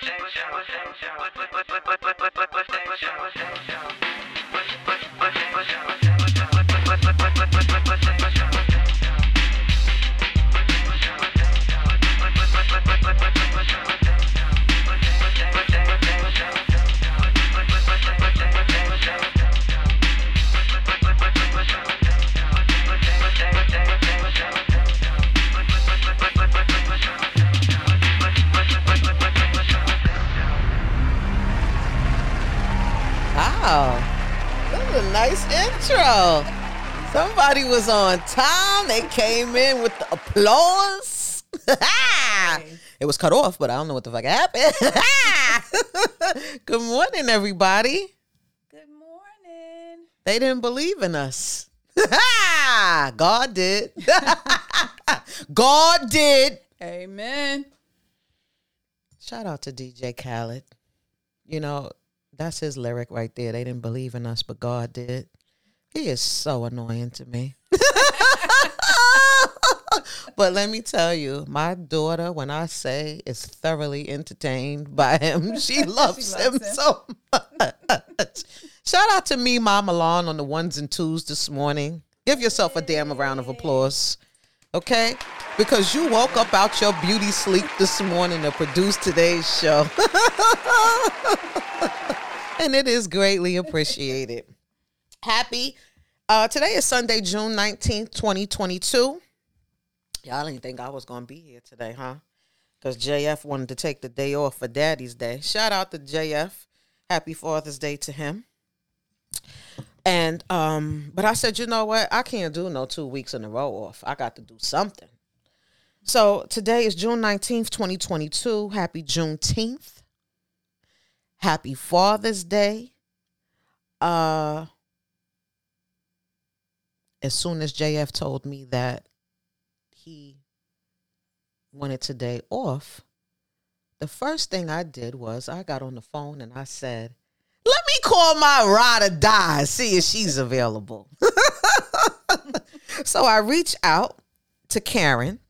Wow. Intro. Somebody was on time. They came in with the applause. it was cut off, but I don't know what the fuck happened. Good morning, everybody. Good morning. They didn't believe in us. God did. God did. Amen. Shout out to DJ Khaled. You know, that's his lyric right there. They didn't believe in us, but God did. He is so annoying to me. but let me tell you, my daughter, when I say is thoroughly entertained by him, she loves, loves him, him. so much. Shout out to me, Mama Lawn, on the ones and twos this morning. Give yourself a damn round of applause. Okay? Because you woke up out your beauty sleep this morning to produce today's show. and it is greatly appreciated. Happy. Uh, today is Sunday, June 19th, 2022. Y'all didn't think I was going to be here today, huh? Because JF wanted to take the day off for Daddy's Day. Shout out to JF. Happy Father's Day to him. And um, but I said, you know what? I can't do no two weeks in a row off. I got to do something. So today is June 19th, 2022. Happy Juneteenth. Happy Father's Day. Uh as soon as JF told me that he wanted today off, the first thing I did was I got on the phone and I said, let me call my ride or die, see if she's available. so I reached out to Karen,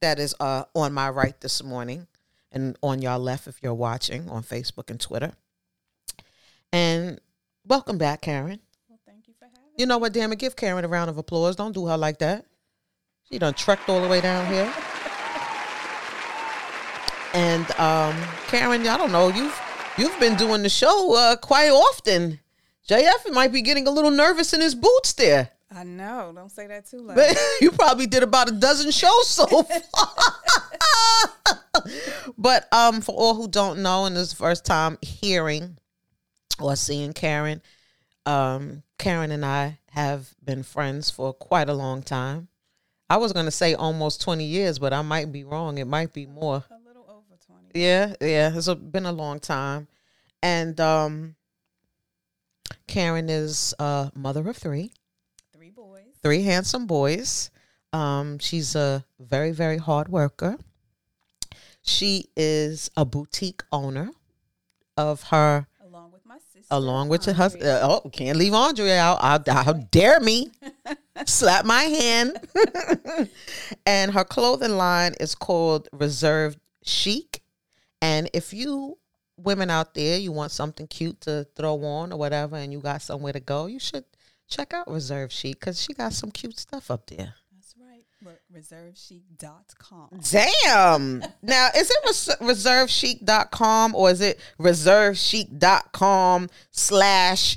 that is uh, on my right this morning, and on your left if you're watching on Facebook and Twitter. And welcome back, Karen. Well, thank you for having me. You know what, damn it, give Karen a round of applause. Don't do her like that. She done trekked all the way down here. And um, Karen, I don't know, you've you've been doing the show uh, quite often. JF might be getting a little nervous in his boots there. I know. Don't say that too loud. But you probably did about a dozen shows so far. but um, for all who don't know, and this is the first time hearing or seeing Karen, um, Karen and I have been friends for quite a long time. I was gonna say almost twenty years, but I might be wrong. It might be more. a little over 20. Yeah, yeah, it's a, been a long time, and um, Karen is a mother of three Three boys. three handsome boys. Um, she's a very, very hard worker. She is a boutique owner of her, Along with my sister. along with her Andre. husband. Uh, oh, can't leave Andre out. How dare me? Slap my hand. and her clothing line is called Reserved Chic. And if you women out there, you want something cute to throw on or whatever, and you got somewhere to go, you should check out Reserve Chic because she got some cute stuff up there. Re- ReserveChic.com. Damn. now, is it res- reservechic.com or is it reservechic.com slash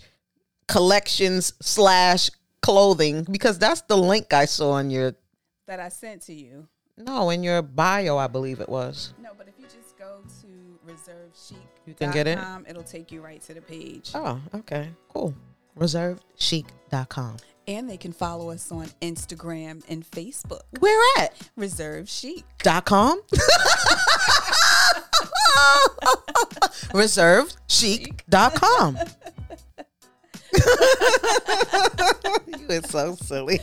collections slash clothing? Because that's the link I saw in your, That I sent to you. no, in your bio, I believe it was. No, but if you just go to ReserveChic.com, You can get it? it'll take you right to the page. Oh, okay. Cool. Reservechic.com. And they can follow us on Instagram and Facebook. Where at? Reserve Chic. dot com reserved dot com you are so silly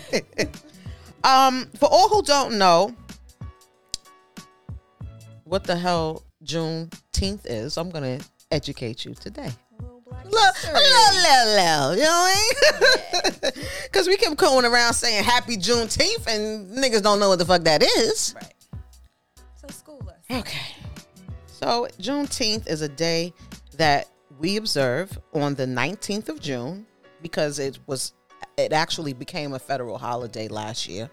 um for all who don't know what the hell juneteenth is i'm gonna educate you today Little you know what I mean? Because we kept going around saying Happy Juneteenth and niggas don't know what the fuck that is. Right. So school us. Okay. So Juneteenth is a day that we observe on the 19th of June because it was it actually became a federal holiday last year.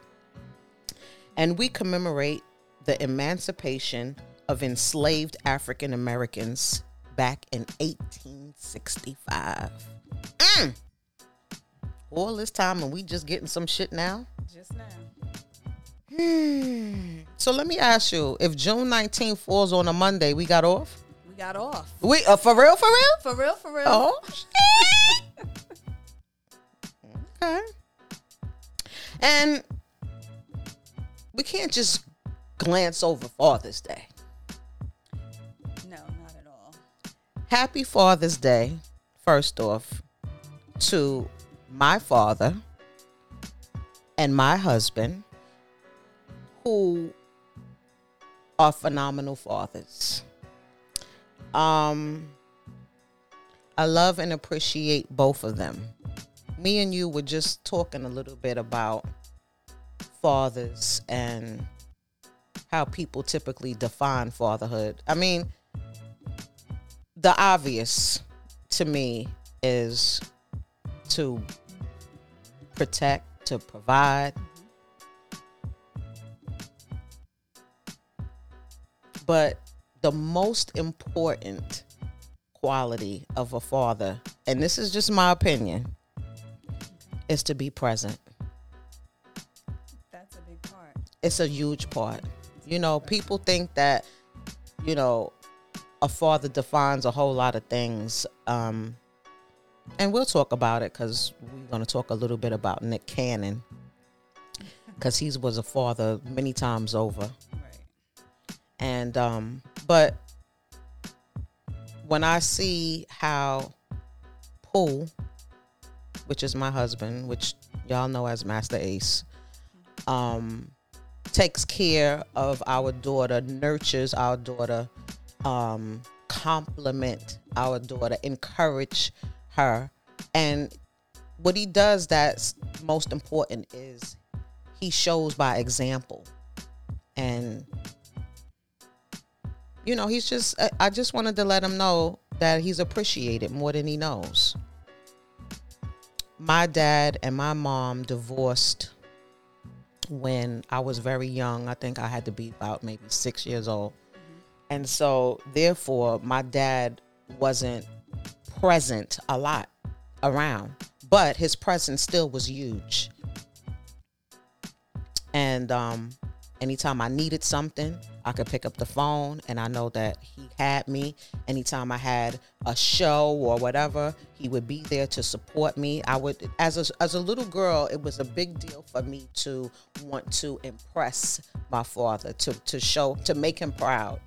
And we commemorate the emancipation of enslaved African Americans back in 1865. Mm. All this time and we just getting some shit now? Just now. Hmm. So let me ask you, if June 19th falls on a Monday, we got off? We got off. We uh, for real, for real? For real, for real. Oh, okay. And we can't just glance over Father's Day. Happy Father's Day, first off, to my father and my husband, who are phenomenal fathers. Um, I love and appreciate both of them. Me and you were just talking a little bit about fathers and how people typically define fatherhood. I mean, the obvious to me is to protect, to provide. But the most important quality of a father, and this is just my opinion, is to be present. That's a big part. It's a huge part. You know, people think that, you know, a father defines a whole lot of things. Um, and we'll talk about it because we're going to talk a little bit about Nick Cannon because he was a father many times over. Right. And, um, but when I see how Pooh, which is my husband, which y'all know as Masta Ace, um, takes care of our daughter, nurtures our daughter, um, compliment our daughter, encourage her. And what he does that's most important is he shows by example. And you know, he's just I- just wanted to let him know that he's appreciated more than he knows. My dad and my mom divorced when I was very young. I think I had to be about maybe 6 years old. And so therefore my dad wasn't present a lot around, but his presence still was huge. And um, anytime I needed something, I could pick up the phone and I know that he had me. Anytime I had a show or whatever, he would be there to support me. I would as a, as a little girl, it was a big deal for me to want to impress my father, to to show to make him proud.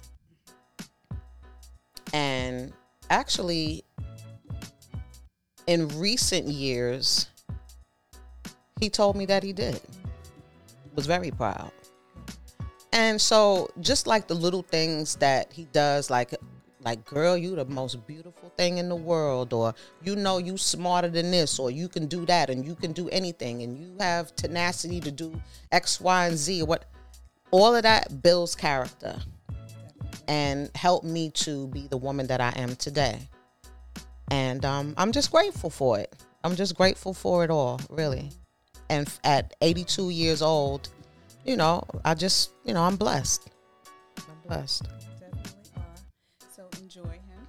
And actually in recent years, he told me that he did. Was very proud. And so just like the little things that he does, like like girl, you the most beautiful thing in the world, or you know you smarter than this, or you can do that, and you can do anything, and you have tenacity to do X, Y, and Z. What all of that builds character and helped me to be the woman that I am today. And um, I'm just grateful for it. I'm just grateful for it all, really. And at 82 years old, you know, I just, you know, I'm blessed. I'm blessed. Definitely are. So enjoy him.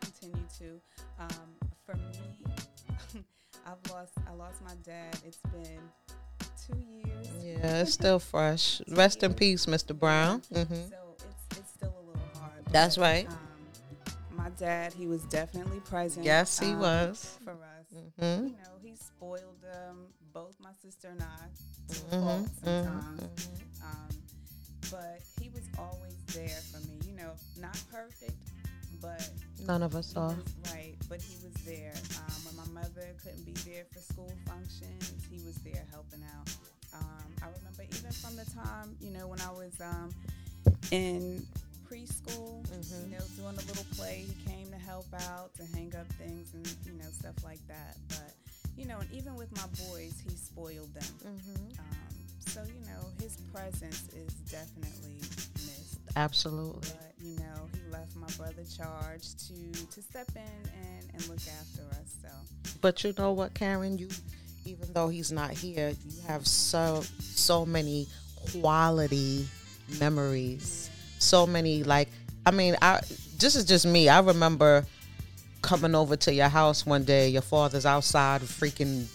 Continue to. Um, for me, I've lost. I lost my dad. It's been two years. Yeah, it's still fresh. Rest in peace, Mr. Brown. hmm So That's right. Um, my dad, he was definitely present. Yes, he um, was. for us. hmm You know, he spoiled um, both my sister and I to Mhm, fault mhm, sometimes. Um, but he was always there for me. You know, not perfect, but None of us are right. But he was there um, when my mother couldn't be there for school functions. He was there helping out. Um, I remember even from the time you know when I was um, in preschool, Mhm. you know, doing a little play. He came to help out, to hang up things, and you know stuff like that. But you know, and even with my boys, he spoiled them. hmm Um, so you know, his presence is definitely missed. Absolutely. But you know, he left my brother charge to to step in and, and look after us. So, But you know what, Karen? You, even though he's not here, you have so so many quality memories. So many like, I mean, I this is just me. I remember coming over to your house one day. Your father's outside, freaking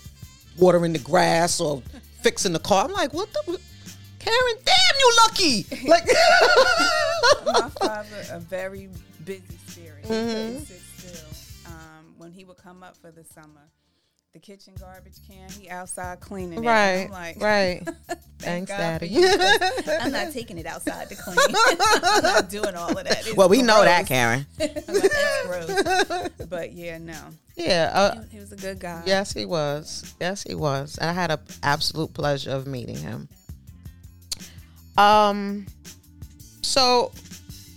watering the grass or fixing the car. I'm like, what the. Karen, damn you lucky! Like, my father, a very busy spirit. Mm-hmm. sit still. Um, when he would come up for the summer, the kitchen garbage can, he outside cleaning it. right, like, right. Thank Thanks, God Daddy. for you, 'cause I'm not taking it outside to clean. I'm not doing all of that. It's Well, we know that. Karen. I'm like, That's. But yeah, no. Yeah, uh, He was a good guy. yes, he was. Yes, he was. And I had an absolute pleasure of meeting him. Um, so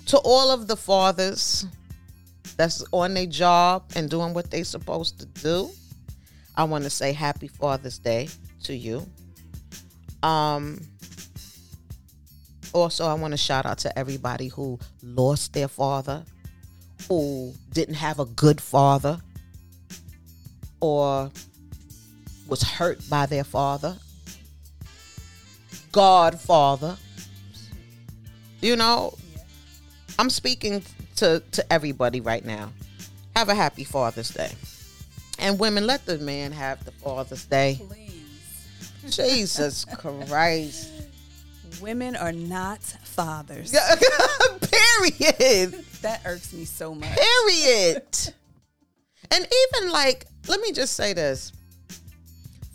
to all of the fathers that's on their job and doing what they're supposed to do, I want to say Happy Father's Day to you. Um, also, I want to shout out to everybody who lost their father, who didn't have a good father, or was hurt by their father, godfather. You know, I'm speaking to, to everybody right now. Have a happy Father's Day. And women, let the man have the Father's Day. Please. Jesus Christ. Women are not fathers. Period. That irks me so much. Period. And even like, let me just say this.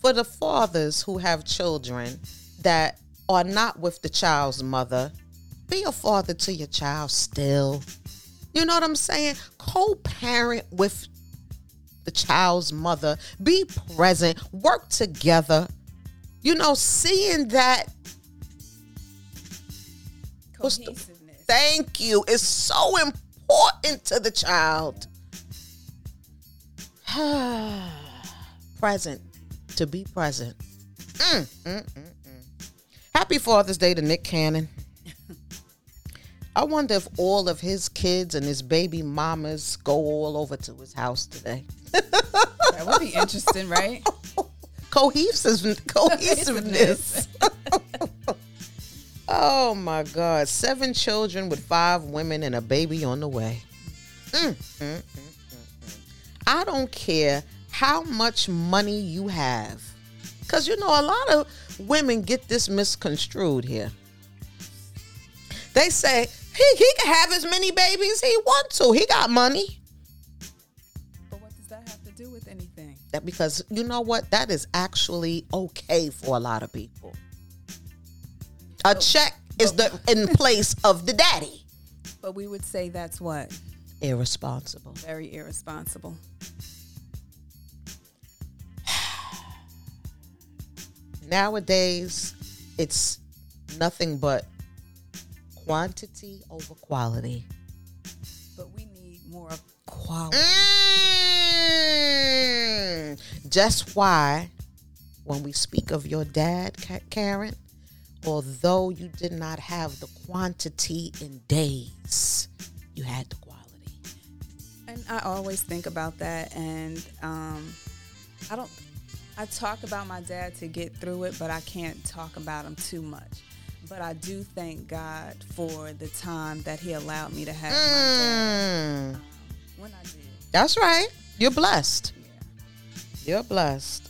For the fathers who have children that are not with the child's mother, be a father to your child still. You know what I'm saying? Co parent with the child's mother, be present, work together. You know, seeing that What's the- thank you is so important to the child. present, to be present. Mm, mm, mm, mm. Happy Father's Day to Nick Cannon. I wonder if all of his kids and his baby mamas go all over to his house today. That would be interesting, right? Cohesive, cohesiveness. oh my God. Seven children with five women and a baby on the way. Mm, mm, mm, mm. I don't care how much money you have. Because, you know, a lot of women get this misconstrued here. They say, he, he can have as many babies he wants to. He got money. But what does that have to do with anything? That because you know what? That is actually okay for a lot of people. A check is the in place of the daddy. But we would say that's what? Irresponsible. Very irresponsible. Nowadays, it's nothing but quantity over quality. But we need more of quality. Mm. Just why, when we speak of your dad, Karen, although you did not have the quantity in days, you had the quality. And I always think about that. And um, I don't, I talk about my dad to get through it, but I can't talk about him too much. But I do thank God for the time that He allowed me to have my dad Mm. um, when I did. That's right. You're blessed. Yeah. You're blessed.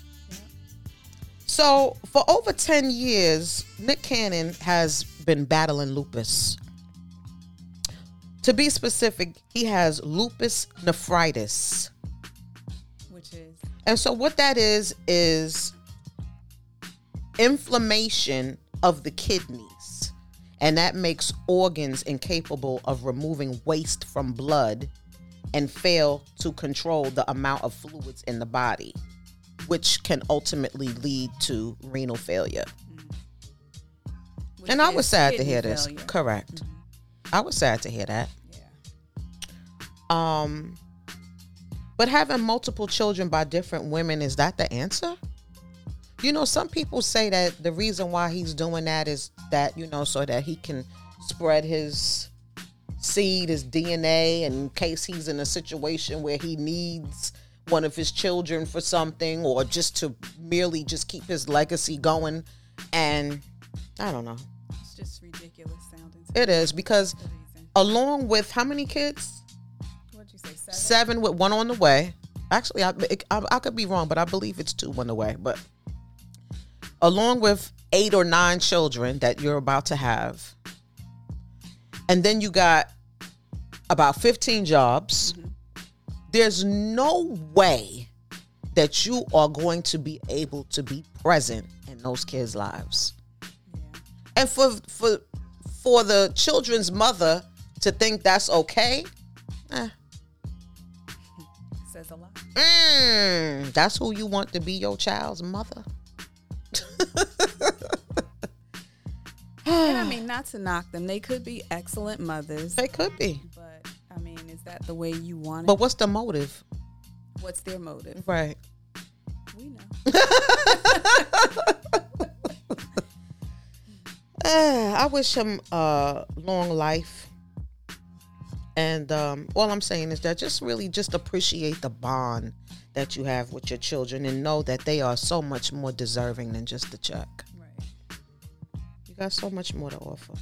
So, for over 10 years, Nick Cannon has been battling lupus. To be specific, he has lupus nephritis. Which is, And so, what that is, is inflammation of the kidneys. And that makes organs incapable of removing waste from blood and fail to control the amount of fluids in the body, which can ultimately lead to renal failure. which and I was sad to hear this. failure. Correct. I was sad to hear that. Yeah. Um, but having multiple children by different women is that the answer? You know, some people say that the reason why he's doing that is that you know so that he can spread his seed, his DNA, in case he's in a situation where he needs one of his children for something or just to merely just keep his legacy going. And I don't know. It's just ridiculous sounding. It is because along with how many kids? What'd you say? Seven. Seven with one on the way. Actually, I, I, I could be wrong, but I believe it's two on the way. But along with eight or nine children that you're about to have, and then you got about 15 jobs, there's no way that you are going to be able to be present in those kids' lives. Yeah. And for for for the children's mother to think that's okay, eh, Says a lot. Mm, that's who you want to be your child's mother. And I mean, not to knock them, they could be excellent mothers, They could be. but I mean, is that the way you want it? But what's the motive? What's their motive? Right. We know. Uh, I wish him uh long life. And um all I'm saying is that just really just appreciate the bond that you have with your children and know that they are so much more deserving than just the check. Right. You got so much more to offer.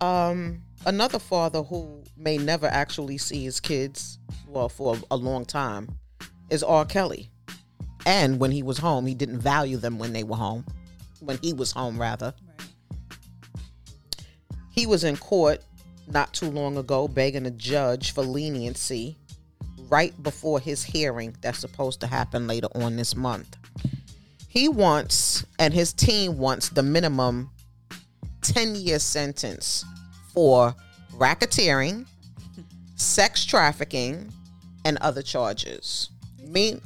Um, another father who may never actually see his kids, well, for a, a long time, is R. Kelly. And when he was home, he didn't value them when they were home. When he was home, rather. Right. He was in court not too long ago begging a judge for leniency right before his hearing that's supposed to happen later on this month. He wants, and his team wants, the minimum 10 year sentence for racketeering, sex trafficking, and other charges. Mean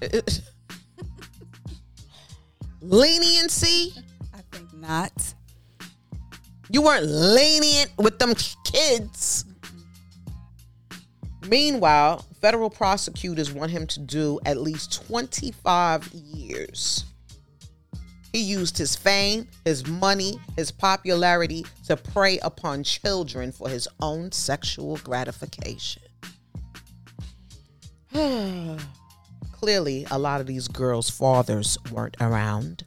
leniency? I think not. You weren't lenient with them kids. Meanwhile, federal prosecutors want him to do at least 25 years. He used his fame, his money, his popularity to prey upon children for his own sexual gratification. Clearly, a lot of these girls' fathers weren't around.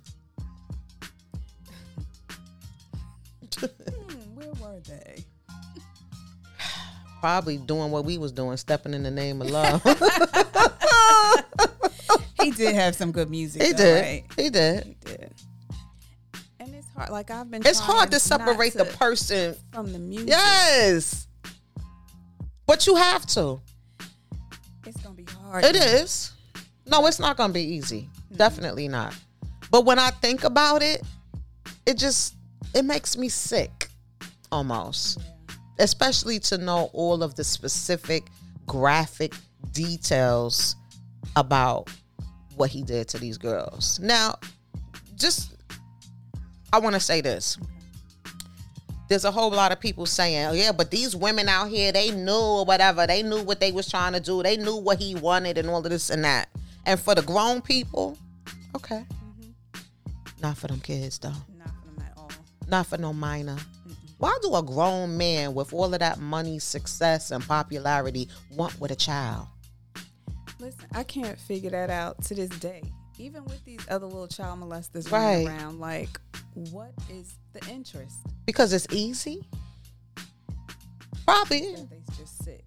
Hmm, where were they? Probably doing what we was doing, stepping in the name of love. He did have some good music. he though, did. Right? He did. He did. And it's hard. Like I've been. It's hard to separate the to- person. from the music. Yes. But you have to. It's gonna be hard. It is. No, it's not going to be easy. Definitely not. But when I think about it, it just it makes me sick almost. Especially to know all of the specific graphic details about what he did to these girls. Now, just I want to say this. There's a whole lot of people saying, oh, yeah, but these women out here, they knew or whatever. They knew what they was trying to do. They knew what he wanted and all of this and that. And for the grown people, okay. Mm-hmm. Not for them kids, though. Not for no minor. Why do a grown man with all of that money, success, and popularity want with a child? Listen, I can't figure that out to this day. Even with these other little child molesters Right. running around, like, what is the interest? Because it's easy? Probably. They just sick.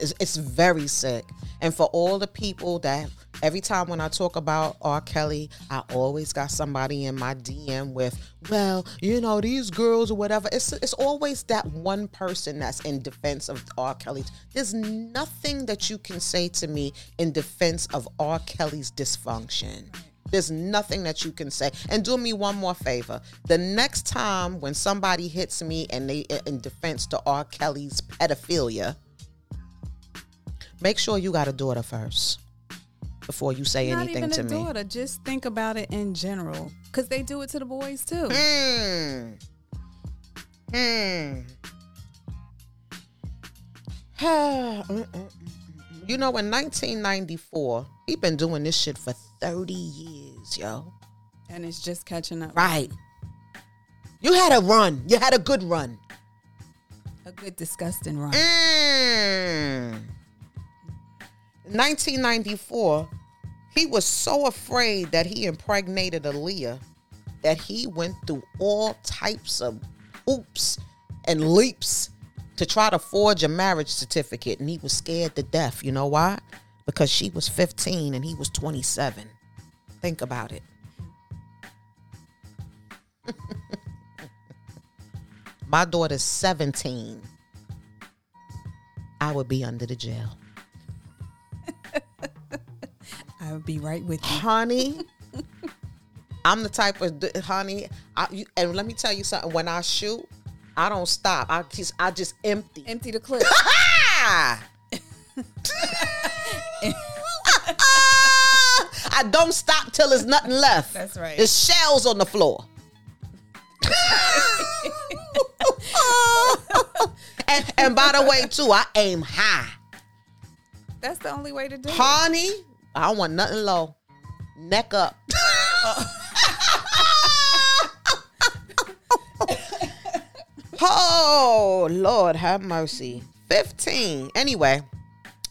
It's, it's very sick. And for all the people that every time when I talk about R. Kelly, I always got somebody in my DM with, well, you know, these girls or whatever. It's it's always that one person that's in defense of R. Kelly. There's nothing that you can say to me in defense of R. Kelly's dysfunction. There's nothing that you can say. And do me one more favor. The next time when somebody hits me and they in defense to R. Kelly's pedophilia, make sure you got a daughter first before you say Not anything even to a me. daughter. Just think about it in general, because they do it to the boys too. Hmm. Hmm. you know, in 1994, he been doing this shit for 30 years, yo. And it's just catching up. Right. You had a run. You had a good run. A good disgusting run. Mm. 1994, he was so afraid that he impregnated Aaliyah that he went through all types of oops and leaps to try to forge a marriage certificate. And he was scared to death. You know why? Because she was 15 and he was 27. Think about it. My daughter's 17. I would be under the jail. I would be right with you. honey. I'm the type of honey. I, you, and let me tell you something. When I shoot, I don't stop. I just I just empty. Empty the clip. I don't stop till there's nothing left. That's right. There's shells on the floor. and, and by the way, too, I aim high. That's the only way to do it. Honey, I don't want nothing low. Neck up. oh, Lord, have mercy. 15. Anyway,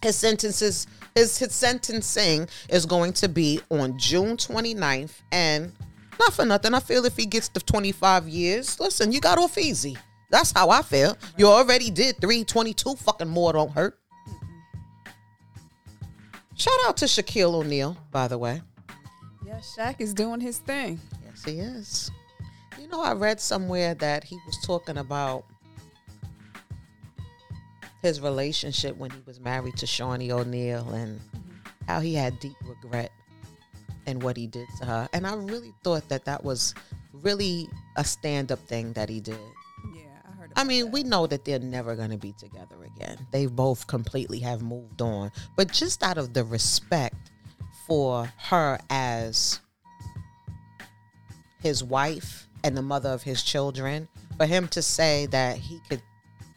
his sentences his, his sentencing is going to be on June 29th and not for nothing. I feel if he gets the 25 years, listen, you got off easy. That's how I feel. You already did 322 fucking more don't hurt. Shout out to Shaquille O'Neal, by the way. Yeah, Shaq is doing his thing. Yes, he is. You know, I read somewhere that he was talking about his relationship when he was married to Shaunie O'Neal and mm-hmm. how he had deep regret and what he did to her. And I really thought that that was really a stand up thing that he did. I heard. I About mean, that. we know that they're never going to be together again. They both completely have moved on. But just out of the respect for her as his wife and the mother of his children, for him to say that he could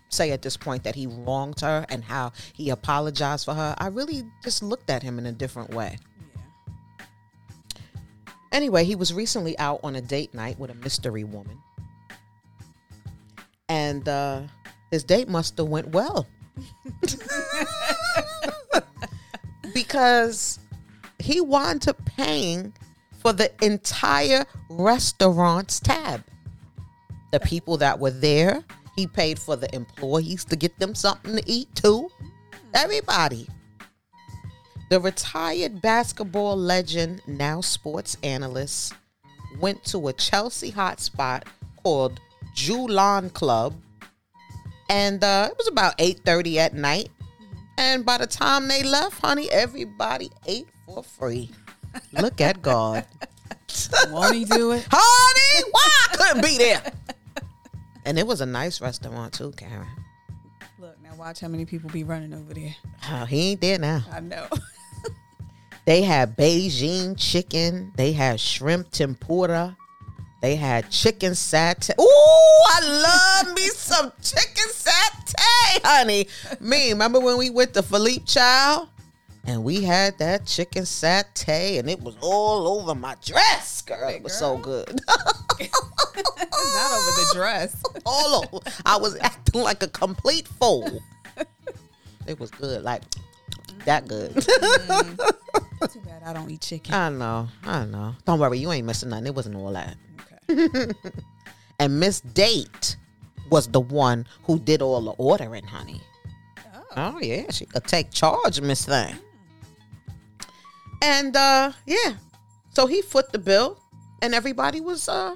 say at this point that he wronged her and how he apologized for her, I really just looked at him in a different way. Yeah. Anyway, he was recently out on a date night with a mystery woman. And uh, his date must have went well. because he wound up paying for the entire restaurant's tab. The people that were there, he paid for the employees to get them something to eat too. Everybody. The retired basketball legend, now sports analyst, went to a Chelsea hotspot called Jue Lan Club, and uh, it was about eight thirty at night. And by the time they left, honey, everybody ate for free. Look at God, Won't he do it? honey. Why I couldn't be there? And it was a nice restaurant too, Karen. Look, now watch how many people be running over there. Oh, he ain't there now. I know. They had Beijing chicken. They had shrimp tempura. They had chicken satay. Ooh, I love me some chicken satay, honey. Me, remember when we went to Philippe Chow and we had that chicken satay and it was all over my dress, girl. It was so good. Not over the dress. all over. I was acting like a complete fool. It was good, like that good. Mm. Too bad I don't eat chicken. I know, I know. Don't worry, you ain't missing nothing. It wasn't all that. And Miss Date was the one who did all the ordering, honey. Oh. Oh yeah, she could take charge, Miss Thing. And uh yeah, so he foot the bill, and everybody was uh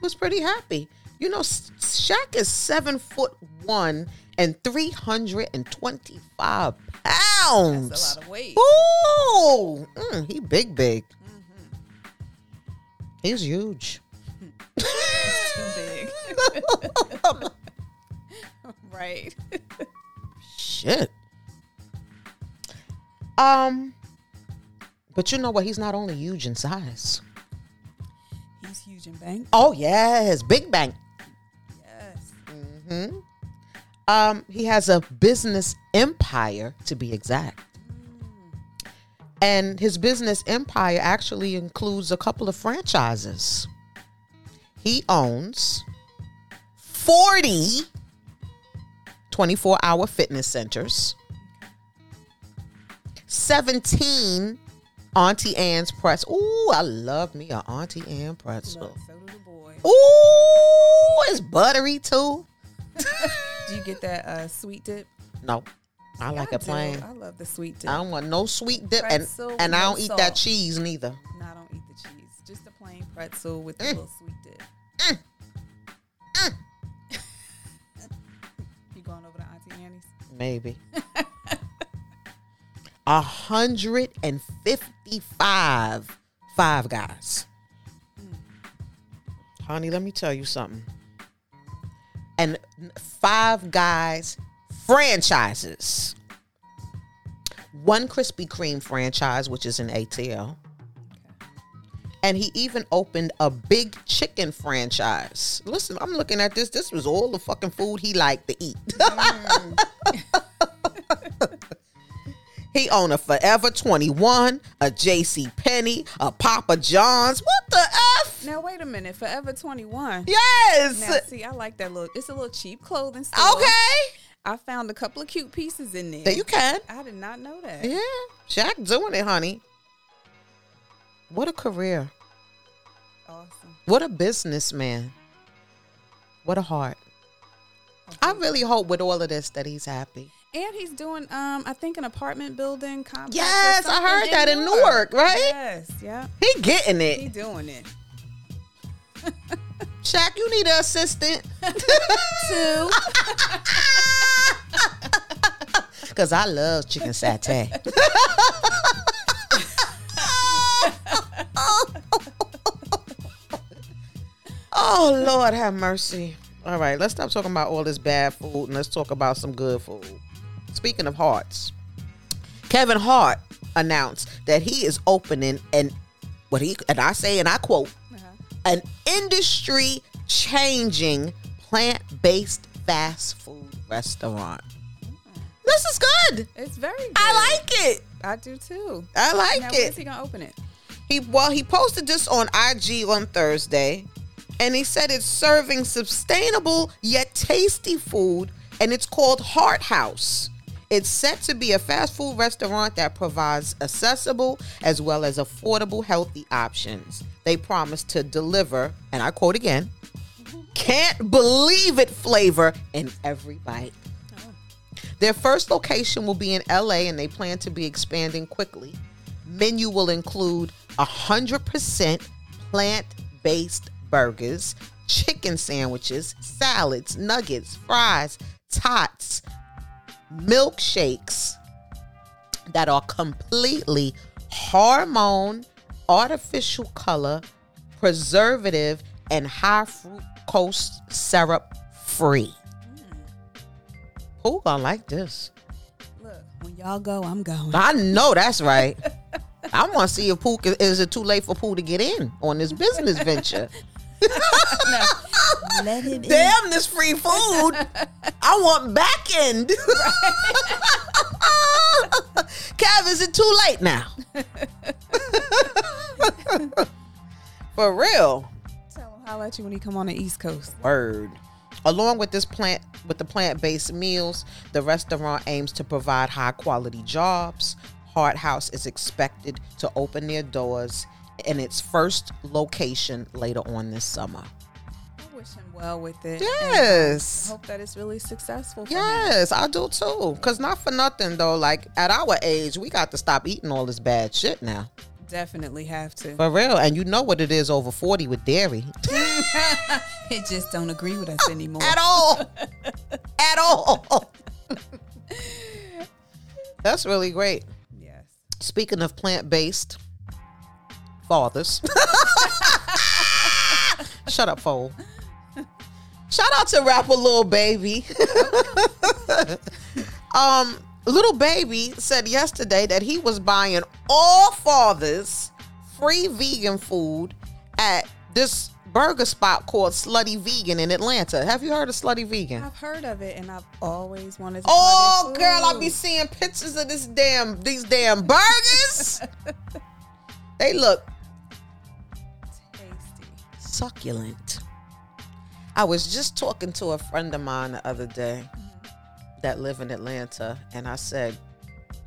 was pretty happy. You know, Shaq is seven foot one and three hundred and twenty five pounds. That's a lot of weight. Ooh, mm, he big, big. He's huge. Too big. right. Shit. Um, but you know what? He's not only huge in size. He's huge in bank. Oh yes, big bang. Yes. hmm Um, he has a business empire, to be exact. And his business empire actually includes a couple of franchises. He owns 40 24 hour fitness centers, 17 Auntie Anne's pretzel. Ooh, I love me a Auntie Anne pretzel. So do the boys. Ooh, it's buttery too. Do you get that uh, sweet dip? No, I like it do. plain. I love the sweet dip. I don't want no sweet dip, and Pretzel with and I don't eat that cheese neither. No, I don't eat the cheese. Just a plain pretzel with a Mm. little sweet dip. Mm. Mm. you going over to Auntie Annie's? Maybe. A hundred and fifty-five five guys. Honey, let me tell you something. And five guys franchises. One Krispy Kreme franchise, which is in ATL. And he even opened a big chicken franchise. Listen, I'm looking at this. This was all the fucking food he liked to eat. He owned a Forever 21, a J.C. Penney, a Papa John's. What the F? Now wait a minute. Forever 21. Yes. Now see, I like that look. It's a little cheap clothing store. Okay. I found a couple of cute pieces in there. There you can. I did not know that. Yeah. Shaq doing it, honey. What a career. Awesome. What a businessman. What a heart. I really hope with all of this that he's happy. And he's doing, um, I think, an apartment building complex. Yes, I heard in that in Newark, right? Yes, yeah. He getting it. He doing it. Shaq, you need an assistant. Two. Cause I love chicken satay. oh Lord, have mercy. All right, let's stop talking about all this bad food and let's talk about some good food. Speaking of hearts, Kevin Hart announced that he is opening an what he and I say and I quote Uh-huh. an industry changing plant based fast food restaurant. This is good. It's very good. I like it. I do too. I like Now, it. he gonna open it? He well, he posted this on IG on Thursday, and he said it's serving sustainable yet tasty food, and it's called Hart House. It's set to be a fast food restaurant that provides accessible as well as affordable healthy options. They promise to deliver, and I quote again, can't believe it flavor in every bite. Their first location will be in LA and they plan to be expanding quickly. Menu will include 100% plant based burgers, chicken sandwiches, salads, nuggets, fries, tots, milkshakes that are completely hormone, artificial color, preservative, and high fructose syrup free. Who mm. gonna like this? Look, when y'all go, I'm going. I know that's right. I want to see if Pooh can- is it too late for Pooh to get in on this business venture. Let him Damn this free food! I want back end. Kev, is it too late now? for real. Tell him holler at you when he come on the East Coast. Word. Along with this plant with the plant-based meals, the restaurant aims to provide high-quality jobs. Hart House is expected to open their doors in its first location later on this summer. I wish him well with it. and um, Yes. Hope that it's really successful. For him. Yes, I do too. Cause not for nothing though, like at our age, we got to stop eating all this bad shit now. Definitely have to. For real. And you know what it is over 40 with dairy. it just don't agree with us anymore. At all. At all. That's really great. Speaking of plant based fathers. Shut up, fool. Shout out to rapper Little Baby. um, Little Baby said yesterday that he was buying all fathers free vegan food at this burger spot called Slutty Vegan in Atlanta. Have you heard of Slutty Vegan? I've heard of it and I've always wanted to. Oh, girl, I be seeing pictures of this damn these damn burgers. they look tasty. succulent. I was just talking to a friend of mine the other day, mm-hmm. that live in Atlanta, and I said,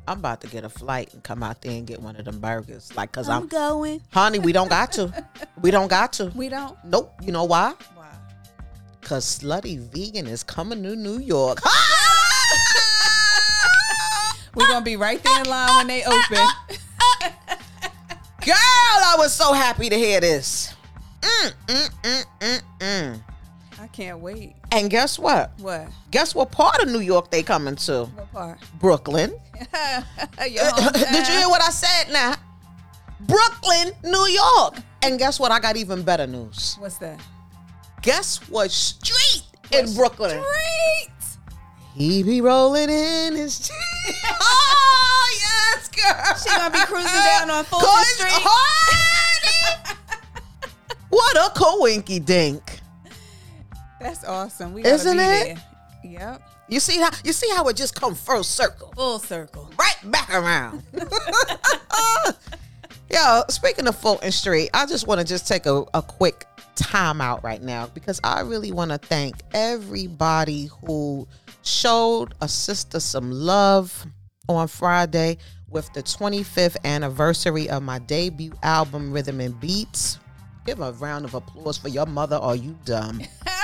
I'm about to get a flight and come out there and get one of them burgers. Like, cause I'm, going. honey, we don't got to. We don't got to. We don't. Nope. You know why? Wow. Cause Slutty Vegan is coming to New York. We're gonna be right there in line when they open. Girl, I was so happy to hear this. Mm, mm, mm, mm, mm. I can't wait. And guess what? What? Guess what part of New York they coming to? What part? Brooklyn. Your Did you hear what I said now? Brooklyn, New York. And guess what? I got even better news. What's that? Guess what street in Brooklyn? Great. He be rolling in his. oh yes, girl. She gonna be cruising down on Fulton Cause- Street. honey, what a coinky dink. That's awesome. We Isn't it? there. Yep. You see how you see how it just come full circle, Full circle. right back around. Yo, speaking of Fulton Street, I just want to just take a, a quick time out right now because I really want to thank everybody who showed a sister some love on Friday with the 25th anniversary of my debut album, Rhythm and Beats. Give a round of applause for your mother. Are you dumb?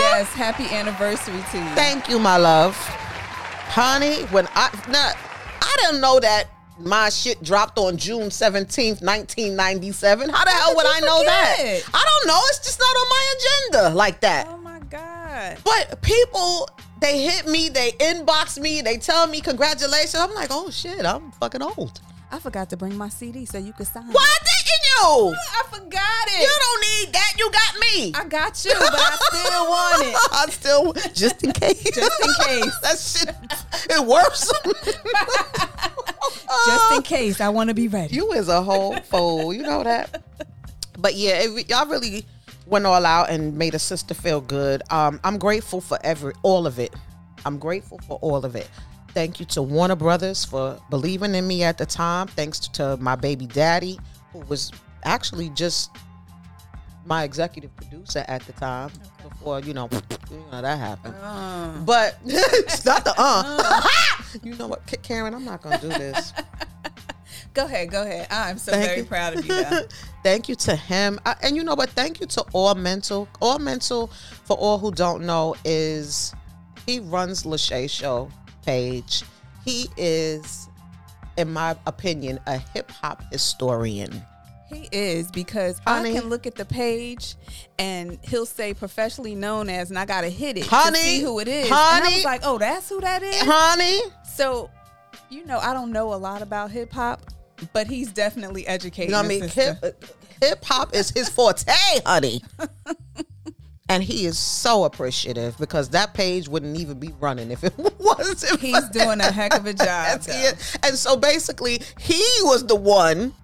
Yes. Happy anniversary to you. Thank you, my love. Honey, when I now, I didn't know that my shit dropped on June 17th, 1997. How the hell would I know that? I don't know. It's just not on my agenda like that. oh my God. But people, they hit me, they inbox me, they tell me congratulations. I'm like, oh shit, I'm fucking old. I forgot to bring my CD so you could sign. it. Why didn't you? I forgot it. You don't need that. You got me. I got you, but I still want it. I still, just in case. Just in case. that shit, it works. Just in case. I want to be ready. You is a whole fool. You know that. But yeah, it, y'all really went all out and made a sister feel good. Um, I'm grateful for every all of it. I'm grateful for all of it. Thank you to Warner Brothers for believing in me at the time. Thanks to my baby daddy, who was actually just my executive producer at the time before you know, you know that happened. Uh, But it's not the uh. you know what, Karen? I'm not gonna do this. go ahead. Go ahead. I'm so Thank very you. proud of you. Thank you to him I, and you know what thank you to all mental all mental for all who don't know is he runs lachey show page he is in my opinion a hip-hop historian He is because Honey. I can look at the page and he'll say professionally known as, and I gotta hit it Honey. to see who it is. And I Honey. was like, oh, that's who that is. honey So, you know, I don't know a lot about hip hop, but he's definitely educated. you know what i mean hip-hop is his forte honey and he is so appreciative because that page wouldn't even be running if it wasn't He's doing a heck of a job. And so basically, he was the one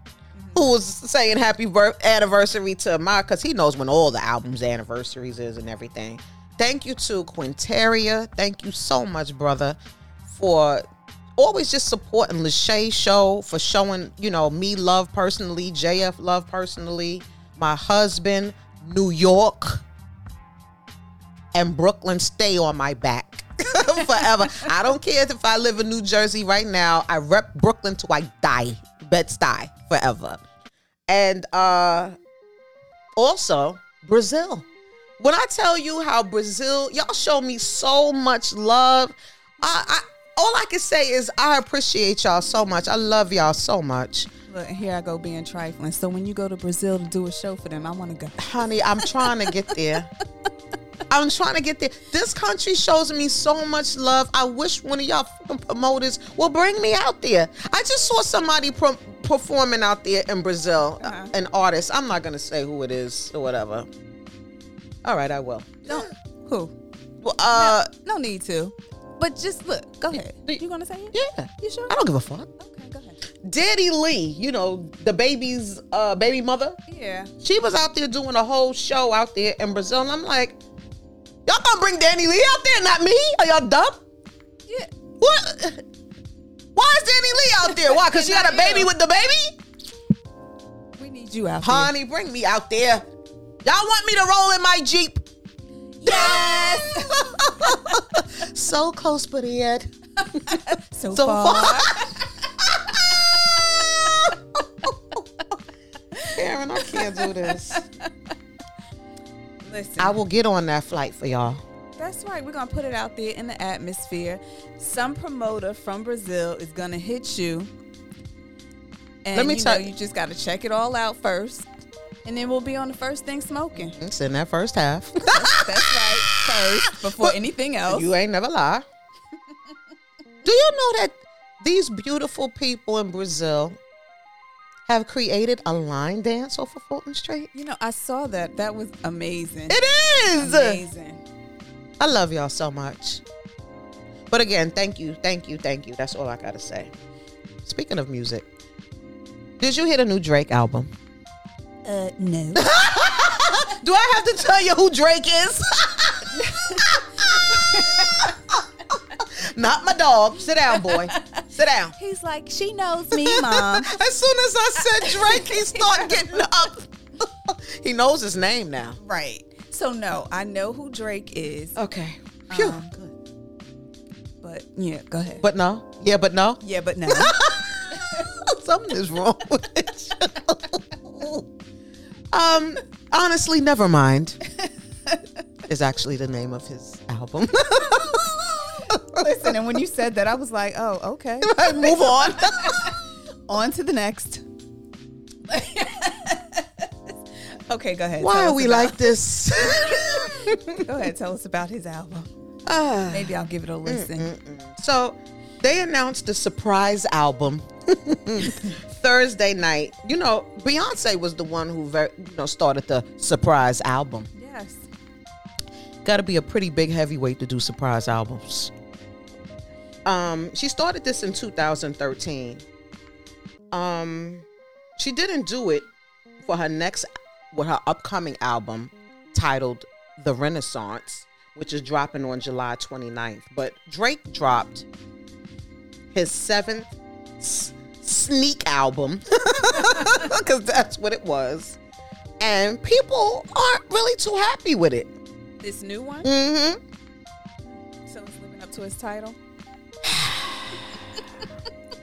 who was saying happy birth anniversary to my because he knows when all the albums anniversaries is and everything. Thank you to Quinteria. Thank you so much, brother, for always just supporting Lachey show, for showing, you know, me love personally, JF love personally, my husband, New York, and Brooklyn stay on my back forever. I don't care if I live in New Jersey right now. I rep Brooklyn till I die. Bed die forever. And uh also Brazil. When I tell you how Brazil, y'all show me so much love. I, I all I can say is I appreciate y'all so much. I love y'all so much. Look, here I go being trifling. So when you go to Brazil to do a show for them, I want to go. Honey, I'm trying to get there. I'm trying to get there. This country shows me so much love. I wish one of y'all fucking promoters will bring me out there. I just saw somebody pro- performing out there in Brazil, uh, Uh-huh. an artist. I'm not gonna say who it is or whatever. All right, I will. No, who? Well, uh, No need to. But just look. Go ahead. You gonna say it? yeah. You sure? I don't give a fuck. Okay, go ahead. DaniLeigh, you know DaBaby's uh, baby mother. Yeah. She was out there doing a whole show out there in Brazil, and I'm like, y'all gonna bring DaniLeigh out there, not me? Are y'all dumb? Yeah. What? Why is DaniLeigh out there? Why? Because she had a baby you. with the baby? We need you out there. Honey, bring me out there. Y'all want me to roll in my Jeep? Yes. So close, but yet so, so far. far. Karen, I can't do this. Listen, I will get on that flight for y'all. that's right. We're gonna put it out there in the atmosphere. Some promoter from Brazil is gonna hit you, and Let me you tell- know you just got to check it all out first, and then we'll be on the first thing smoking. It's in that first half. That's right, first before anything else. You ain't never lie. Do you know that these beautiful people in Brazil have created a line dance off of Fulton Street? You know, I saw that. That was amazing. It is. amazing. I love y'all so much. But again, thank you, thank you, thank you. That's all I gotta say. Speaking of music, did you hear the new Drake album? Uh, no. Do I have to tell you who Drake is? Not my dog. Sit down, boy. Sit down. He's like, she knows me, mom. As soon as I said Drake, he started getting up. he knows his name now. right. So no, I know who Drake is. Okay. Phew. Um, But yeah, go ahead. but no. Yeah, but no. yeah, but no. Something is wrong with it. um, honestly, never mind. Is actually the name of his album. Listen, and when you said that, I was like, oh, okay. Move on. On to the next. okay, go ahead. Why are we about- like this? Go ahead, tell us about his album. Ah. Maybe I'll give it a mm, listen. Mm, mm. So they announced a surprise album Thursday night. You know, Beyonce was the one who ver- you know started the surprise album. Yes. Got to be a pretty big heavyweight to do surprise albums. Um, she started this in 2013. Um, she didn't do it for her next, with her upcoming album titled "The Renaissance," which is dropping on July 29th. But Drake dropped his seventh s- sneak album because that's what it was, and people aren't really too happy with it. This new one? Mm-hmm. So it's living up to his title?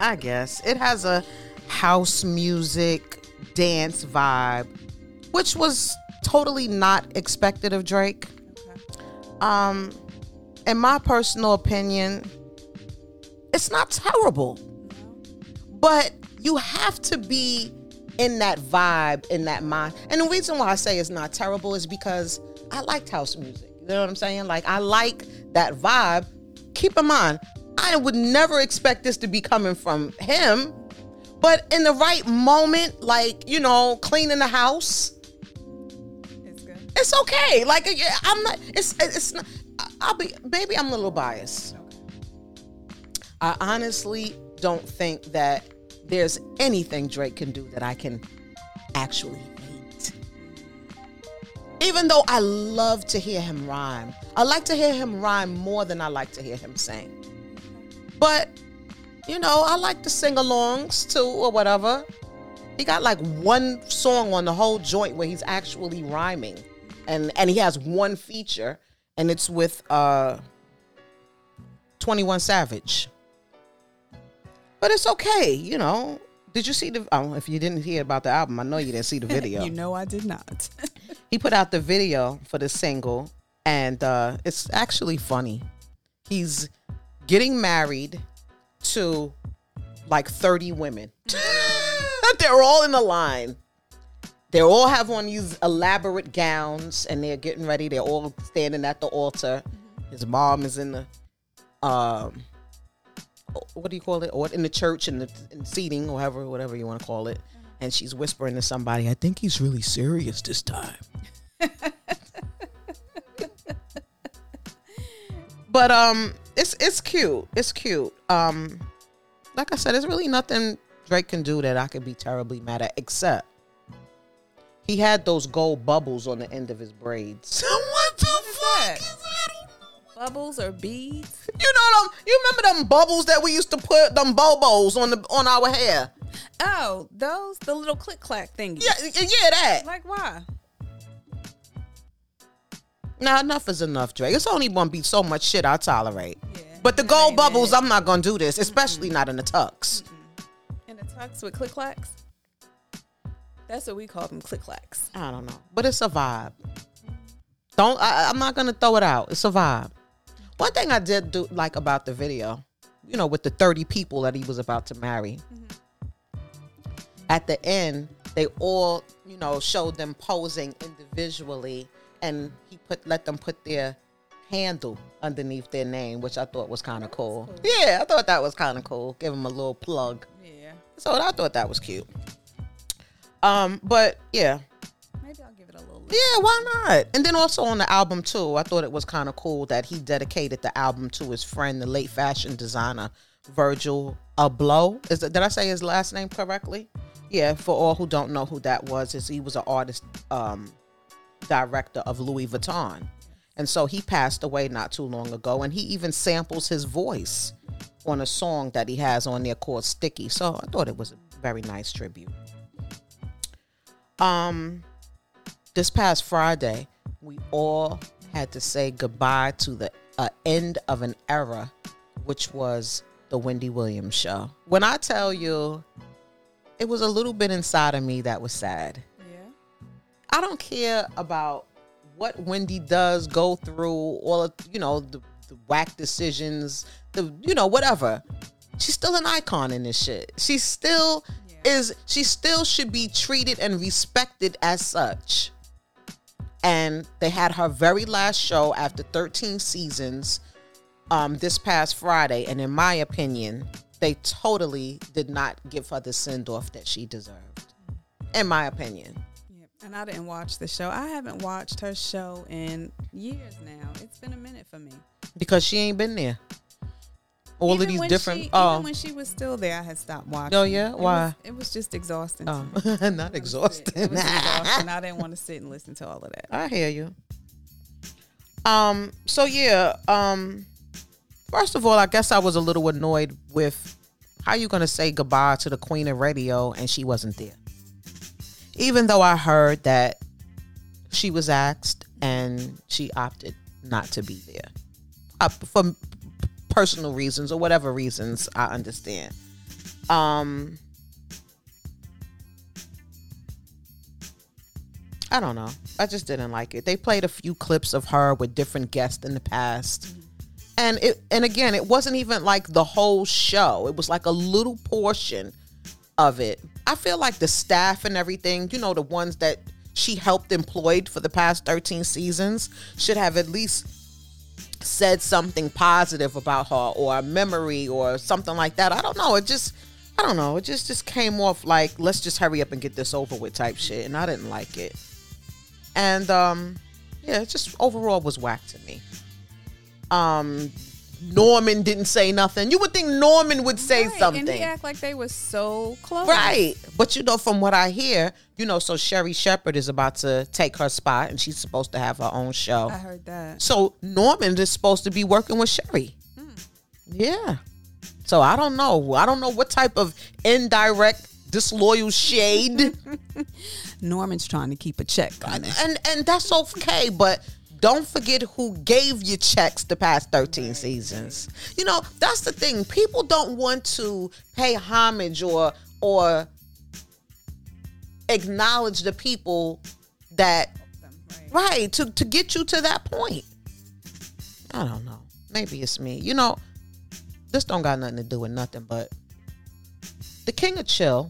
I guess it has a house music dance vibe, which was totally not expected of Drake. Okay. Um, in my personal opinion, it's not terrible, but you have to be in that vibe, in that mind. And the reason why I say it's not terrible is because I liked house music. You know what I'm saying? Like I like that vibe. Keep in mind, I would never expect this to be coming from him, but in the right moment, like you know, cleaning the house, It's good. it's okay. Like uh, I'm not. It's it's not. I'll be maybe I'm a little biased. I honestly don't think that there's anything Drake can do that I can actually hate. Even though I love to hear him rhyme, I like to hear him rhyme more than I like to hear him sing. But you know, I like the sing-alongs too, or whatever. He got like one song on the whole joint where he's actually rhyming, and and he has one feature, and it's with uh, Twenty One Savage. But it's okay, you know. Did you see the? Oh, if you didn't hear about the album, I know you didn't see the video. You know I did not. he put out the video for the single, and uh, it's actually funny. He's getting married to like 30 women. they're all in the line. They all have on these elaborate gowns and they're getting ready. They're all standing at the altar. His mom is in the um what do you call it? Or in the church in the in seating, or whatever, whatever you want to call it. And she's whispering to somebody, I think he's really serious this time. but um it's it's cute. It's cute. Um like I said, there's really nothing Drake can do that I could be terribly mad at, except he had those gold bubbles on the end of his braids. what the fuck that? is that? Bubbles or beads? You know them. You remember them bubbles that we used to put them bobos on the on our hair? Oh, those the little click clack thingies. Yeah, yeah, that. Like why? Nah, enough is enough, Dre. It's only gonna be so much shit I tolerate. Yeah. But the gold bubbles, it. I'm not gonna do this, especially not in the tux. In the tux with click clacks. That's what we call them, click clacks. I don't know, but it's a vibe. Don't. I, I'm not gonna throw it out. It's a vibe. One thing I did do like about the video, you know, with the 30 people that he was about to marry. Mm-hmm. At the end, they all, you know, showed them posing individually, and he put let them put their handle underneath their name, which I thought was kind of cool. Yeah, I thought that was kind of cool. Give them a little plug. Yeah. So I thought that was cute. Um, but yeah, Maybe I'll give it a little. yeah, why not? And then also on the album too, I thought it was kind of cool that he dedicated the album to his friend, the late fashion designer Virgil Abloh. Is did I say his last name correctly? Yeah. For all who don't know who that was, is he was an artist, um, director of Louis Vuitton, and so he passed away not too long ago. And he even samples his voice on a song that he has on there called "Sticky." So I thought it was a very nice tribute. Um, this past Friday, we all had to say goodbye to the uh, end of an era, which was the Wendy Williams show. When I tell you, it was a little bit inside of me that was sad. I don't care about what Wendy does, go through all of, you know, the, the whack decisions, the, you know, whatever. She's still an icon in this shit. She still Yeah. is, she still should be treated and respected as such. And they had her very last show after 13 seasons um, this past Friday. And in my opinion, they totally did not give her the send off that she deserved. In my opinion. And I didn't watch the show. I haven't watched her show in years now. It's been a minute for me. because she ain't been there. All Even of these different. She, oh, Even when she was still there, I had stopped watching. Oh, yeah? It Why? was- It was, just exhausting. oh, not exhausting. was exhausting. I didn't want to sit and listen to all of that. I hear you. Um. So yeah. Um. First of all, I guess I was a little annoyed with how you gonna say goodbye to the Queen of Radio and she wasn't there. Even though I heard that she was asked and she opted not to be there, uh, for personal reasons or whatever reasons I understand. Um. I don't know. I just didn't like it. They played a few clips of her with different guests in the past. And it and again, it wasn't even like the whole show. It was like a little portion of it. I feel like the staff and everything, you know, the ones that she helped employed for the past 13 seasons should have at least said something positive about her or a memory or something like that. I don't know. It just I don't know. It just just came off like let's just hurry up and get this over with type shit and I didn't like it. And um yeah, it just overall was whack to me. Um Norman didn't say nothing. You would think Norman would say Right, something. And he act like they were so close. Right. But you know, from what I hear, you know, so Sherri Shepherd is about to take her spot and she's supposed to have her own show. I heard that. So Norman is supposed to be working with Sherry. Hmm. Yeah. So I don't know. I don't know what type of indirect disloyal shade Norman's trying to keep a check on it. and and that's okay, but don't forget who gave you checks the past 13 seasons. You know, that's the thing. People don't want to pay homage or or acknowledge the people that Right. to to get you to that point. I don't know. Maybe it's me. You know, this don't got nothing to do with nothing, but the King of Chill,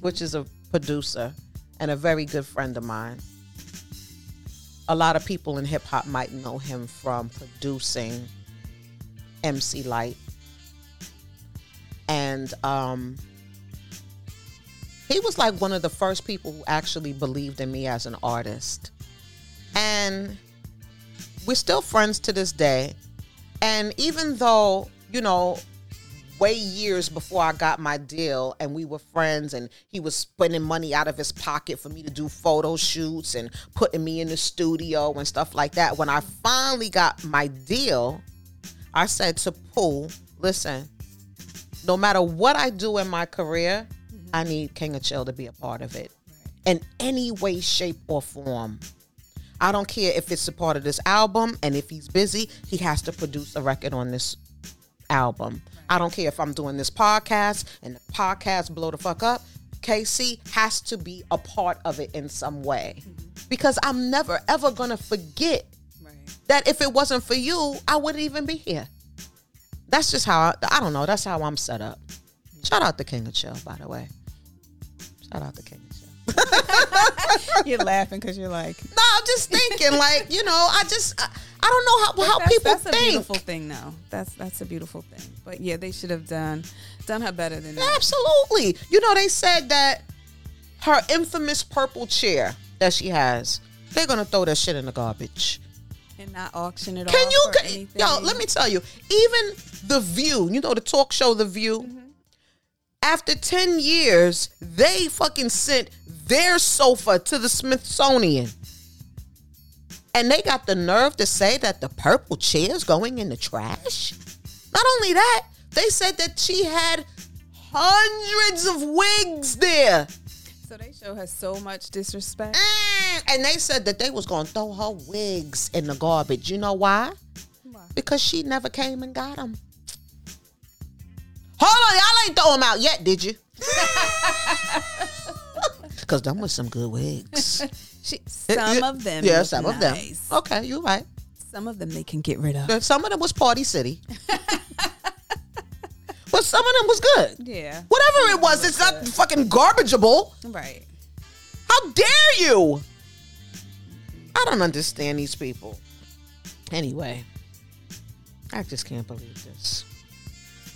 which is a producer and a very good friend of mine. A lot of people in hip hop might know him from producing MC Lyte. And um he was like one of the first people who actually believed in me as an artist. And we're still friends to this day. And even though, you know, way years before I got my deal and we were friends and he was spending money out of his pocket for me to do photo shoots and putting me in the studio and stuff like that. When I finally got my deal, I said to Pooh, listen, no matter what I do in my career, I mm-hmm. need King of Chill to be a part of it in any way, shape, or form. I don't care if it's a part of this album, and if he's busy, he has to produce a record on this album. I don't care if I'm doing this podcast and the podcast blow the fuck up. KC has to be a part of it in some way. Mm-hmm. Because I'm never ever gonna forget Right. that if it wasn't for you, I wouldn't even be here. That's just how I, I don't know. That's how I'm set up. Shout out to King of Chill, by the way. Shout out to King of Chill. You're laughing because you're like, No, I'm just thinking, like you know, I just I, I don't know how how that's, people that's a beautiful thing though that's that's a beautiful thing but yeah they should have done done her better than that Absolutely. You know, they said that her infamous purple chair that she has, they're gonna throw that shit in the garbage. and not auction it Can off you, can, yo? Let me tell you. Even the View, you know, the talk show, The View. Mm-hmm. After ten years, they fucking sent their sofa to the Smithsonian, and they got the nerve to say that the purple chair's going in the trash. Not only that, they said that she had hundreds of wigs there. so they show her so much disrespect Mm, And they said that they was gonna throw her wigs in the garbage. You know why? Why? Because she never came and got them. Hold on, y'all ain't throw them out yet, did you? Because them was some good wigs. she, some of them Yeah, some of them. Okay, you're right. some of them they can get rid of Some of them was Party City. but some of them was good. yeah Whatever it was, it's not fucking garbageable. right How dare you? I don't understand these people. Anyway, I just can't believe this.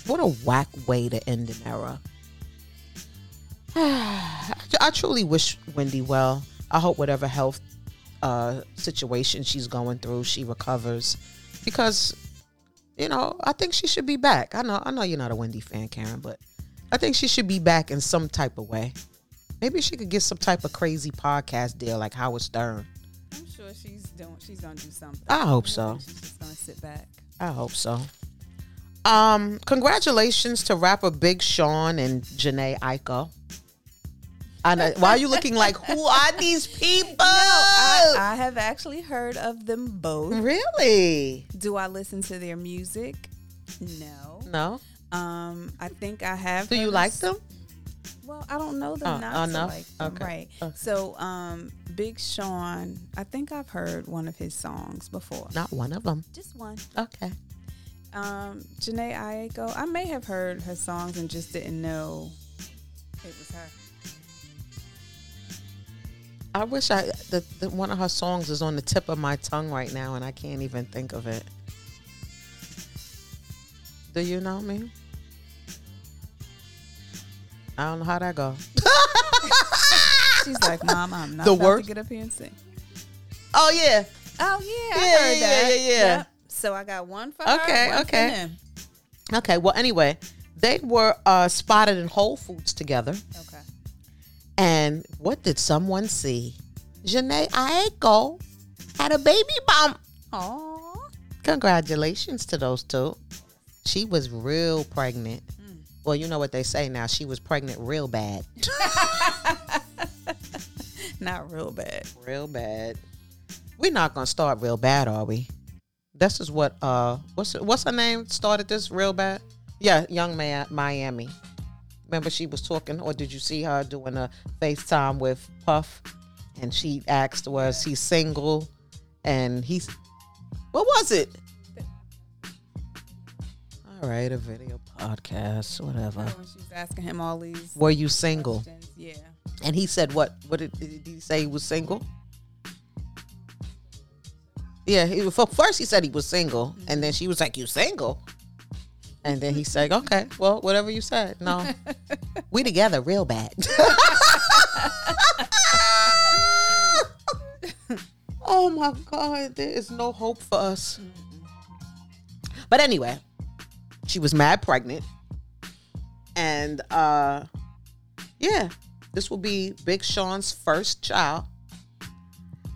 What a whack way to end an era. I truly wish Wendy well. I hope whatever health uh, situation she's going through, she recovers. Because, you know, I think she should be back. I know, I know you're not a Wendy fan, Karen, but I think she should be back in some type of way. Maybe she could get some type of crazy podcast deal like Howard Stern. i'm sure she's doing she's gonna do something I hope so. she's just gonna sit back I hope so. Um, congratulations to rapper Big Sean and Jhené Aiko. I know, why are you looking like who are these people? I, I have actually heard of them both really? do i listen to their music no No. um i think i have Do you like s- them? Well, I don't know them Oh, not oh, to no? like them, Okay. right? Okay. So, um, Big Sean, I think I've heard one of his songs before, Not one of them. just one. Okay. Um, Jhené Aiko, I may have heard her songs and just didn't know it was her. I wish I the, the one of her songs is on the tip of my tongue right now and I can't even think of it. Do you know me? I don't know how that go. She's like, Mom, I'm not The about to get up here and sing. Oh yeah. Oh yeah, I Yeah, heard yeah, that. yeah, yeah. Yep. So I got one for her. Okay, one for okay. Okay. Well, anyway, they were uh, spotted in Whole Foods together, Okay. And what did someone see? Jhené Aiko had a baby bump. Oh, Congratulations to those two. She was real pregnant. Well, you know what they say now. She was pregnant real bad. not real bad. real bad. We're not gonna start real bad, are we? This is what uh what's what's her name started this real bad? Yeah, Yung Miami. Remember she was talking, or did you see her doing a FaceTime with Puff? And she asked, was he single? And he's what was it? All right, a video podcast, whatever. When she's asking him all these Were you single? questions, yeah. And he said, "What? What did, did he say? He was single." Yeah. He, for first, he said he was single, and then she was like, "You single?" And then he said, "Okay, well, whatever you said. No, we together real bad." oh my God, there is no hope for us. But anyway, she was mad pregnant, and uh, yeah, this will be Big Sean's first child,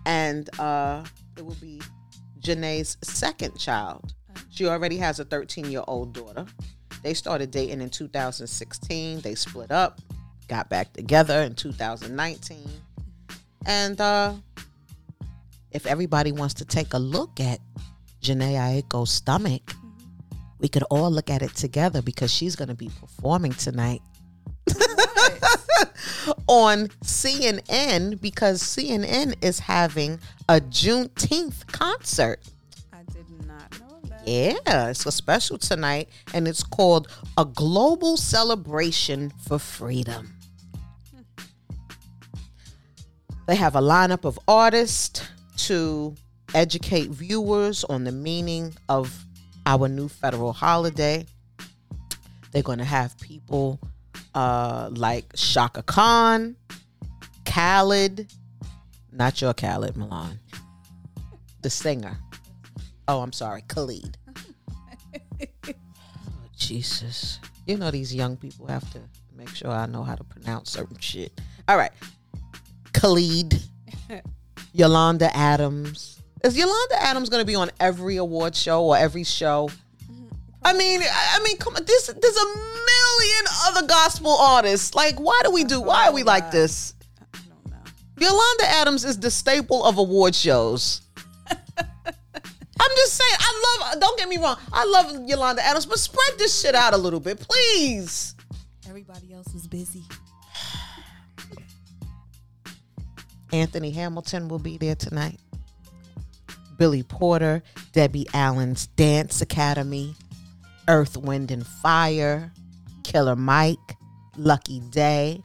and uh, it will be Jhené's second child. She already has a 13 year old daughter. They started dating in 2016. They split up, got back together in 2019, and uh, if everybody wants to take a look at Jhené Aiko's stomach, we could all look at it together because she's going to be performing tonight on CNN because CNN is having a Juneteenth concert. Yeah, it's a special tonight, and it's called A Global Celebration for Freedom. They have a lineup of artists to educate viewers on the meaning of our new federal holiday. They're going to have people uh, like Chaka Khan, Khaled, not your Khaled Milan, the singer. Oh, I'm sorry, Khalid. oh, Jesus. You know, these young people have to make sure I know how to pronounce certain shit. All right. Khalid, Yolanda Adams. Is Yolanda Adams going to be on every award show or every show? Mm-hmm. I mean, I mean, come on. This there's a million other gospel artists. Like, why do we do? Why are we like this? I don't know. Yolanda Adams is the staple of award shows. I'm just saying, I love, don't get me wrong, I love Yolanda Adams, but spread this shit out a little bit, please. Everybody else is busy. Anthony Hamilton will be there tonight. Billy Porter, Debbie Allen's Dance Academy, Earth, Wind, and Fire, Killer Mike, Lucky Daye.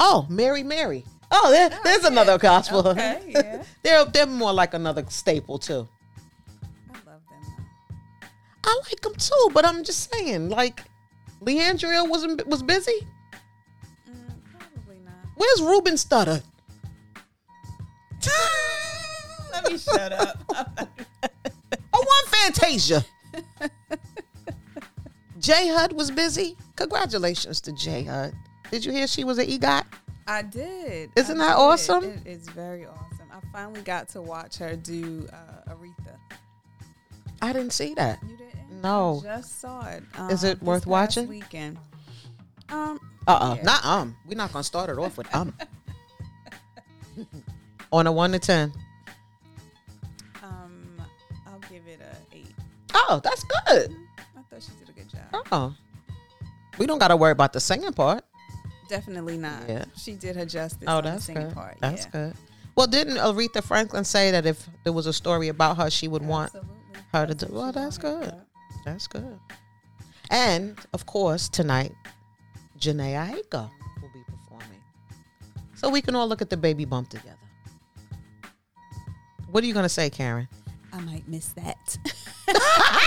Oh, Mary Mary. Oh, there, there's oh, another gospel. Okay, yeah. they're they're more like another staple too. I like them too, but I'm just saying, like, LeAndria wasn't was busy. Mm, probably not. Where's Ruben Studdard? Let me shut up. I want Fantasia. J Hud was busy. Congratulations to J Hud. Did you hear she was an EGOT? I did. Isn't I that did. awesome? It is very awesome. I finally got to watch her do uh, Aretha. I didn't see that. No. I just saw it. Is um, it worth past watching? Weekend. Um. Uh uh yeah. Not um. We're not gonna start it off with um. On a one to ten. Um. I'll give it a eight. Oh, that's good. I thought she did a good job. Oh. We don't gotta worry about the singing part. Definitely not. Yeah. She did her justice. Oh, on the that's singing good. part. That's yeah. good. Well, didn't Aretha Franklin say that if there was a story about her, she would want Absolutely. her to do? Well, that's good. That's good. And of course, tonight, Jhené Aiko will be performing. So we can all look at the baby bump together. What are you gonna say, Karen? I might miss that.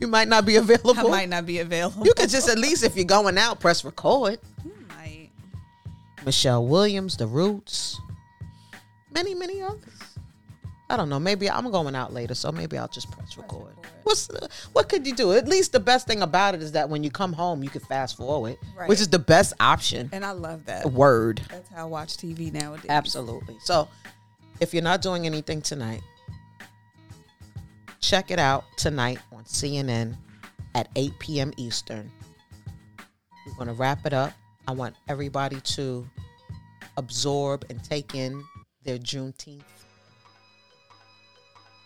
You might not be available. I might not be available. You could just at least, if you're going out, press record. You might. Michelle Williams, The Roots, many, many others. I don't know. Maybe I'm going out later, so maybe I'll just press record. What's the- what could you do? At least the best thing about it is that when you come home, you can fast forward, Right. which is the best option. And I love that. Word. That's how I watch TV nowadays. Absolutely. So, if you're not doing anything tonight, check it out tonight on CNN at 8 p.m. Eastern. We're going to wrap it up. I want everybody to absorb and take in their Juneteenth.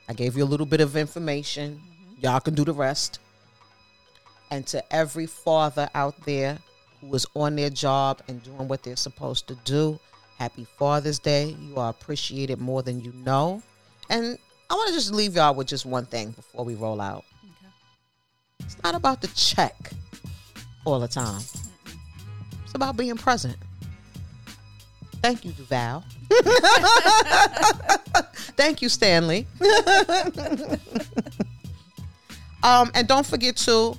I gave you a little bit of information. Mm-hmm. Y'all can do the rest. And to every father out there who is on their job and doing what they're supposed to do, happy Father's Day. You are appreciated more than you know. And I want to just leave y'all with just one thing before we roll out. Okay. It's not about the check all the time. It's about being present. Thank you, Duval. Thank you, Stanley. um, and don't forget to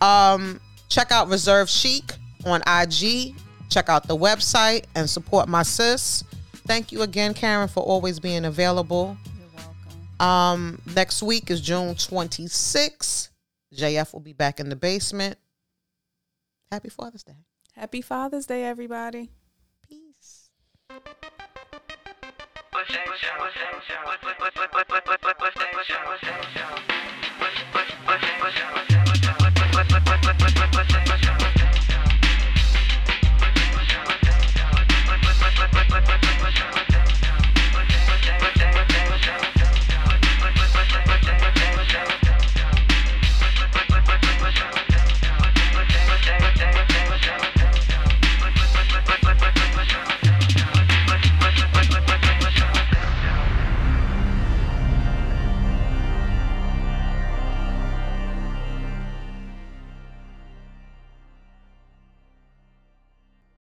um, check out Reserve Chic on IG. Check out the website and support my sis. Thank you again, Karen, for always being available. You're welcome. Um, next week is June 26th. JF will be back in the basement. Happy Father's Day. Happy Father's Day, everybody. Peace. What's that show? What's that show? What's that show? What's that show?